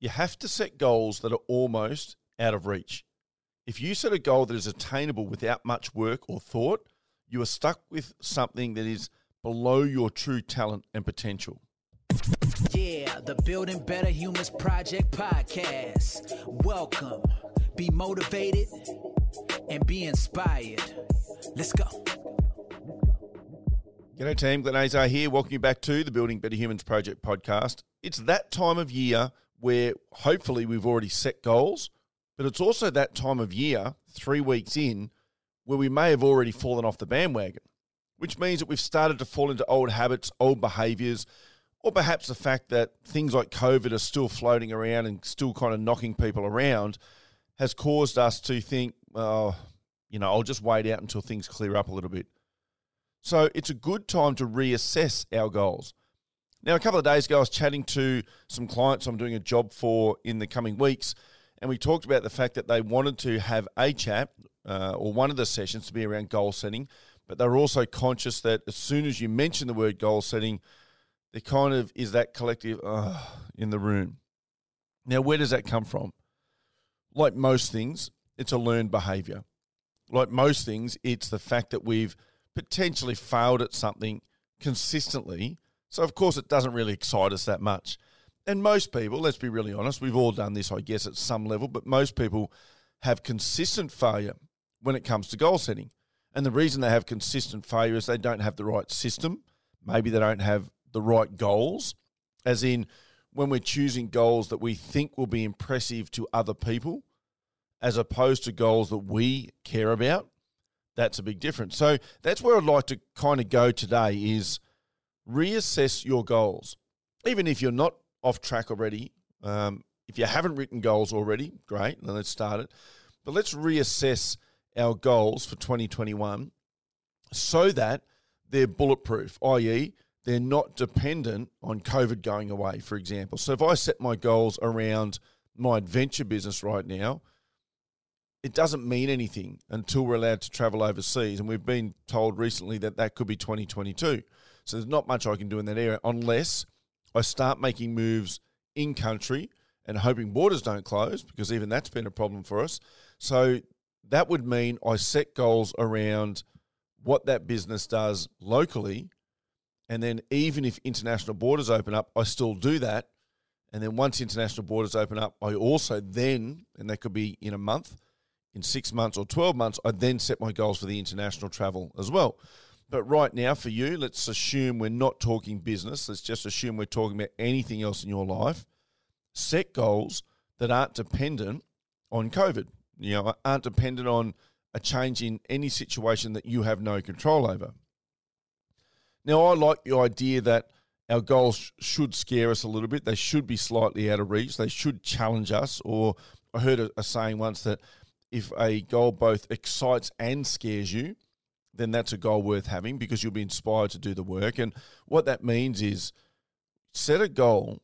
you have to set goals that are almost out of reach. If you set a goal that is attainable without much work or thought, you are stuck with something that is below your true talent and potential. Yeah, the Building Better Humans Project podcast. Welcome. Be motivated and be inspired. Let's go. G'day team, Glenn Azar here. Welcome you back to the Building Better Humans Project podcast. It's that time of year where hopefully we've already set goals, but it's also that time of year, three weeks in, where we may have already fallen off the bandwagon, which means that we've started to fall into old habits, old behaviors, or perhaps the fact that things like COVID are still floating around and still kind of knocking people around has caused us to think, oh, you know, I'll just wait out until things clear up a little bit. So it's a good time to reassess our goals. Now, a couple of days ago, I was chatting to some clients I'm doing a job for in the coming weeks, and we talked about the fact that they wanted to have a chat uh, or one of the sessions to be around goal setting, but they're also conscious that as soon as you mention the word goal setting, there kind of is that collective uh, in the room. Now, where does that come from? Like most things, it's a learned behavior. Like most things, it's the fact that we've potentially failed at something consistently. So, of course, it doesn't really excite us that much. And most people, let's be really honest, we've all done this, I guess, at some level, but most people have consistent failure when it comes to goal setting. And the reason they have consistent failure is they don't have the right system. Maybe they don't have the right goals, as in when we're choosing goals that we think will be impressive to other people, as opposed to goals that we care about that's a big difference. So that's where I'd like to kind of go today is reassess your goals. Even if you're not off track already, um, if you haven't written goals already, great, then let's start it. But let's reassess our goals for 2021 so that they're bulletproof, i.e., they're not dependent on COVID going away, for example. So if I set my goals around my adventure business right now, it doesn't mean anything until we're allowed to travel overseas. And we've been told recently that that could be 2022. So there's not much I can do in that area unless I start making moves in country and hoping borders don't close because even that's been a problem for us. So that would mean I set goals around what that business does locally. And then even if international borders open up, I still do that. And then once international borders open up, I also then, and that could be in a month, in six months or 12 months, I then set my goals for the international travel as well. But right now, for you, let's assume we're not talking business. Let's just assume we're talking about anything else in your life. Set goals that aren't dependent on COVID, you know, aren't dependent on a change in any situation that you have no control over. Now, I like the idea that our goals should scare us a little bit. They should be slightly out of reach. They should challenge us. Or I heard a, saying once that if a goal both excites and scares you, then that's a goal worth having because you'll be inspired to do the work. And what that means is set a goal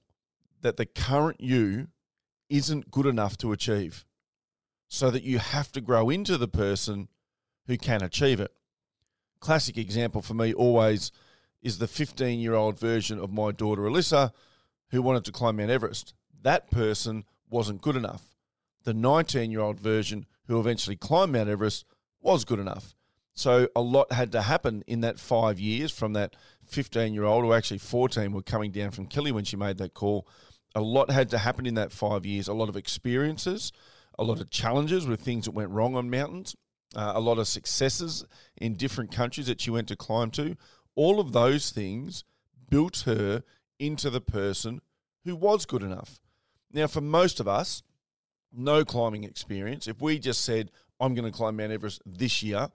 that the current you isn't good enough to achieve so that you have to grow into the person who can achieve it. Classic example for me always is the 15 year old version of my daughter Alyssa who wanted to climb Mount Everest. That person wasn't good enough. The 19 year old version who eventually climbed Mount Everest, was good enough. So a lot had to happen in that five years from that 15 year old, or actually 14, were coming down from Kili when she made that call. A lot had to happen in that five years. A lot of experiences, a lot of challenges with things that went wrong on mountains, uh, a lot of successes in different countries that she went to climb to. All of those things built her into the person who was good enough. Now, for most of us, no climbing experience, if we just said, I'm going to climb Mount Everest this year,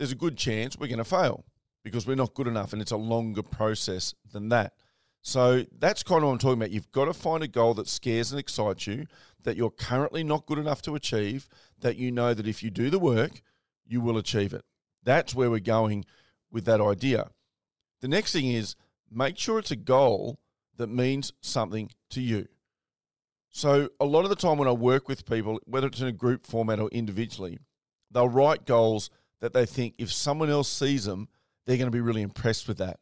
there's a good chance we're going to fail because we're not good enough and it's a longer process than that. So that's kind of what I'm talking about. You've got to find a goal that scares and excites you, that you're currently not good enough to achieve, that you know that if you do the work, you will achieve it. That's where we're going with that idea. The next thing is make sure it's a goal that means something to you. So a lot of the time when I work with people, whether it's in a group format or individually, they'll write goals that they think if someone else sees them, they're going to be really impressed with that.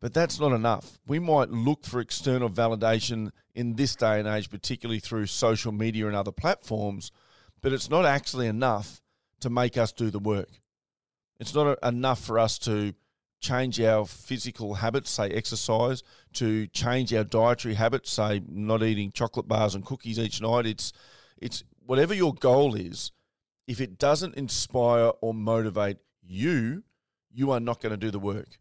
But that's not enough. We might look for external validation in this day and age, particularly through social media and other platforms, but it's not actually enough to make us do the work. It's not enough for us to change our physical habits, say exercise, to change our dietary habits, say not eating chocolate bars and cookies each night. It's it's whatever your goal is, if it doesn't inspire or motivate you, you are not going to do the work.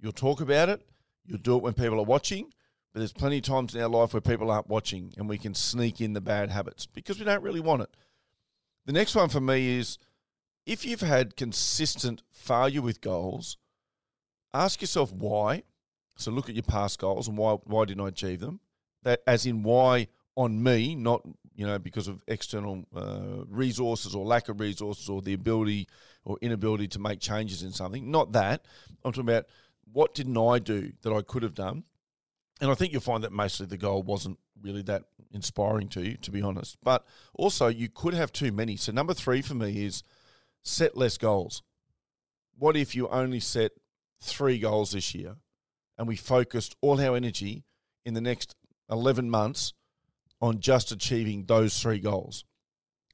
You'll talk about it, you'll do it when people are watching, but there's plenty of times in our life where people aren't watching and we can sneak in the bad habits because we don't really want it. The next one for me is if you've had consistent failure with goals, ask yourself why. So look at your past goals and why why didn't I achieve them? That as in why on me, not you know because of external uh, resources or lack of resources or the ability or inability to make changes in something. Not that I'm talking about what didn't I do that I could have done. And I think you'll find that mostly the goal wasn't really that inspiring to you, to be honest. But also, you could have too many. So, number three for me is set less goals. What if you only set three goals this year and we focused all our energy in the next 11 months on just achieving those three goals?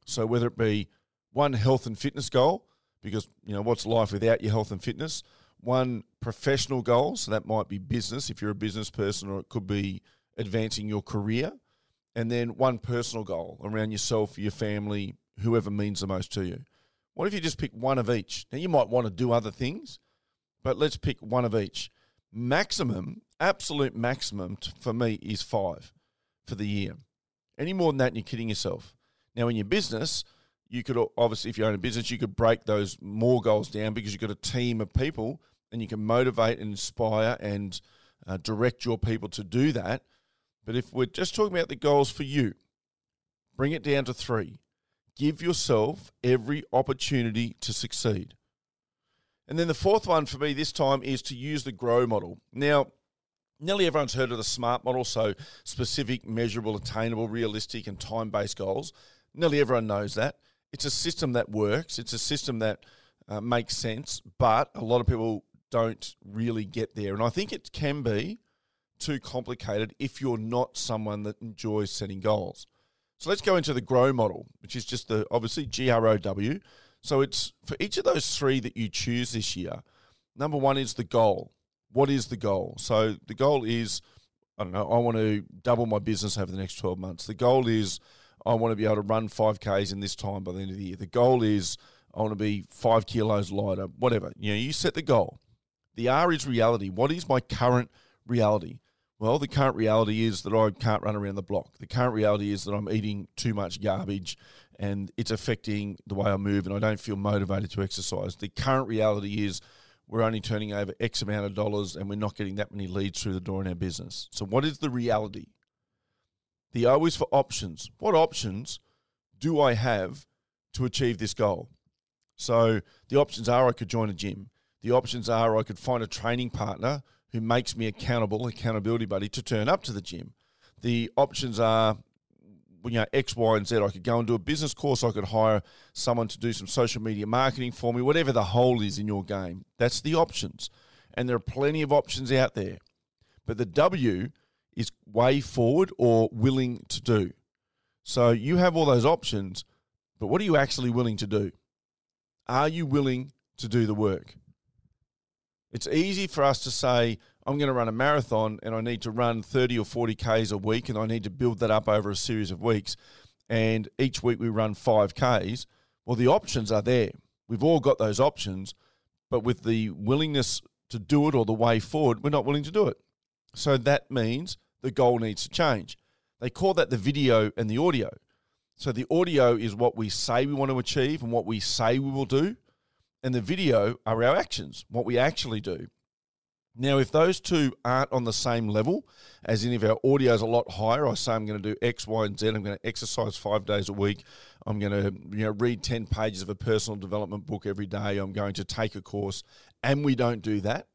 So, whether it be one health and fitness goal, because, you know, what's life without your health and fitness? One professional goal, so that might be business if you're a business person, or it could be advancing your career. And then one personal goal around yourself, your family, whoever means the most to you. What if you just pick one of each? Now, you might want to do other things, but let's pick one of each. Maximum, absolute maximum for me is five for the year. Any more than that, and you're kidding yourself. Now, in your business, you could obviously, if you own a business, you could break those more goals down because you've got a team of people and you can motivate and inspire and uh, direct your people to do that. But if we're just talking about the goals for you, bring it down to three give yourself every opportunity to succeed. And then the fourth one for me this time is to use the GROW model. Now, nearly everyone's heard of the SMART model, so specific, measurable, attainable, realistic, and time based goals. Nearly everyone knows that. It's a system that works, it's a system that uh, makes sense, but a lot of people don't really get there. And I think it can be too complicated if you're not someone that enjoys setting goals. So let's go into the grow model, which is just the obviously G R O W. So it's for each of those three that you choose this year. Number one is the goal. What is the goal? So the goal is, I don't know, I want to double my business over the next 12 months. The goal is, I want to be able to run 5Ks in this time by the end of the year. The goal is, I want to be five kilos lighter, whatever. You know, you set the goal. The R is reality. What is my current reality? Well, the current reality is that I can't run around the block. The current reality is that I'm eating too much garbage and it's affecting the way I move and I don't feel motivated to exercise. The current reality is we're only turning over X amount of dollars and we're not getting that many leads through the door in our business. So, what is the reality? The O is for options. What options do I have to achieve this goal? So, the options are I could join a gym. The options are I could find a training partner who makes me accountable, accountability buddy, to turn up to the gym. The options are you know X, Y, and Z. I could go and do a business course. I could hire someone to do some social media marketing for me. Whatever the hole is in your game, that's the options, and there are plenty of options out there. But the W is way forward or willing to do. So you have all those options, but what are you actually willing to do? Are you willing to do the work? It's easy for us to say, I'm going to run a marathon and I need to run 30 or 40 Ks a week and I need to build that up over a series of weeks. And each week we run 5 Ks. Well, the options are there. We've all got those options, but with the willingness to do it or the way forward, we're not willing to do it. So that means the goal needs to change. They call that the video and the audio. So the audio is what we say we want to achieve and what we say we will do and the video are our actions, what we actually do. Now, if those two aren't on the same level, as in if our audio is a lot higher, I say I'm going to do X, Y, and Z. I'm going to exercise five days a week. I'm going to you know read ten pages of a personal development book every day. I'm going to take a course, and we don't do that,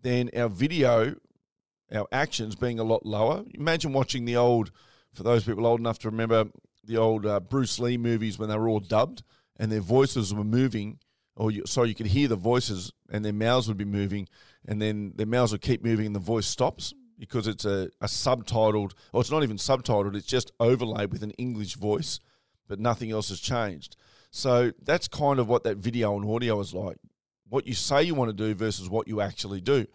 then our video, our actions being a lot lower. Imagine watching the old, for those people old enough to remember the old uh, Bruce Lee movies when they were all dubbed and their voices were moving or you, sorry, you could hear the voices and their mouths would be moving, and then their mouths would keep moving and the voice stops because it's a, a subtitled, or it's not even subtitled, it's just overlaid with an English voice, but nothing else has changed. So that's kind of what that video and audio is like. What you say you want to do versus what you actually do.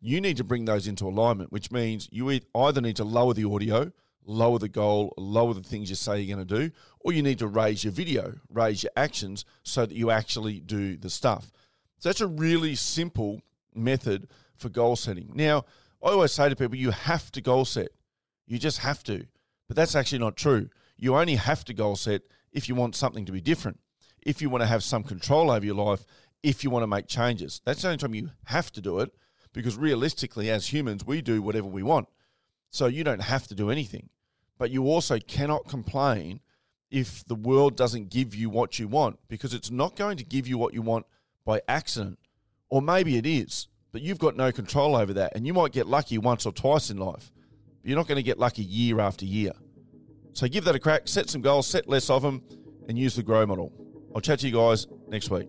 You need to bring those into alignment, which means you either need to lower the audio, lower the goal, lower the things you say you're going to do, or you need to raise your video, raise your actions so that you actually do the stuff. So that's a really simple method for goal setting. Now, I always say to people, you have to goal set. You just have to. But that's actually not true. You only have to goal set if you want something to be different, if you want to have some control over your life, if you want to make changes. That's the only time you have to do it because realistically, as humans, we do whatever we want. So you don't have to do anything. But you also cannot complain if the world doesn't give you what you want because it's not going to give you what you want by accident. Or maybe it is, but you've got no control over that. And you might get lucky once or twice in life. but You're not going to get lucky year after year. So give that a crack, set some goals, set less of them, and use the grow model. I'll chat to you guys next week.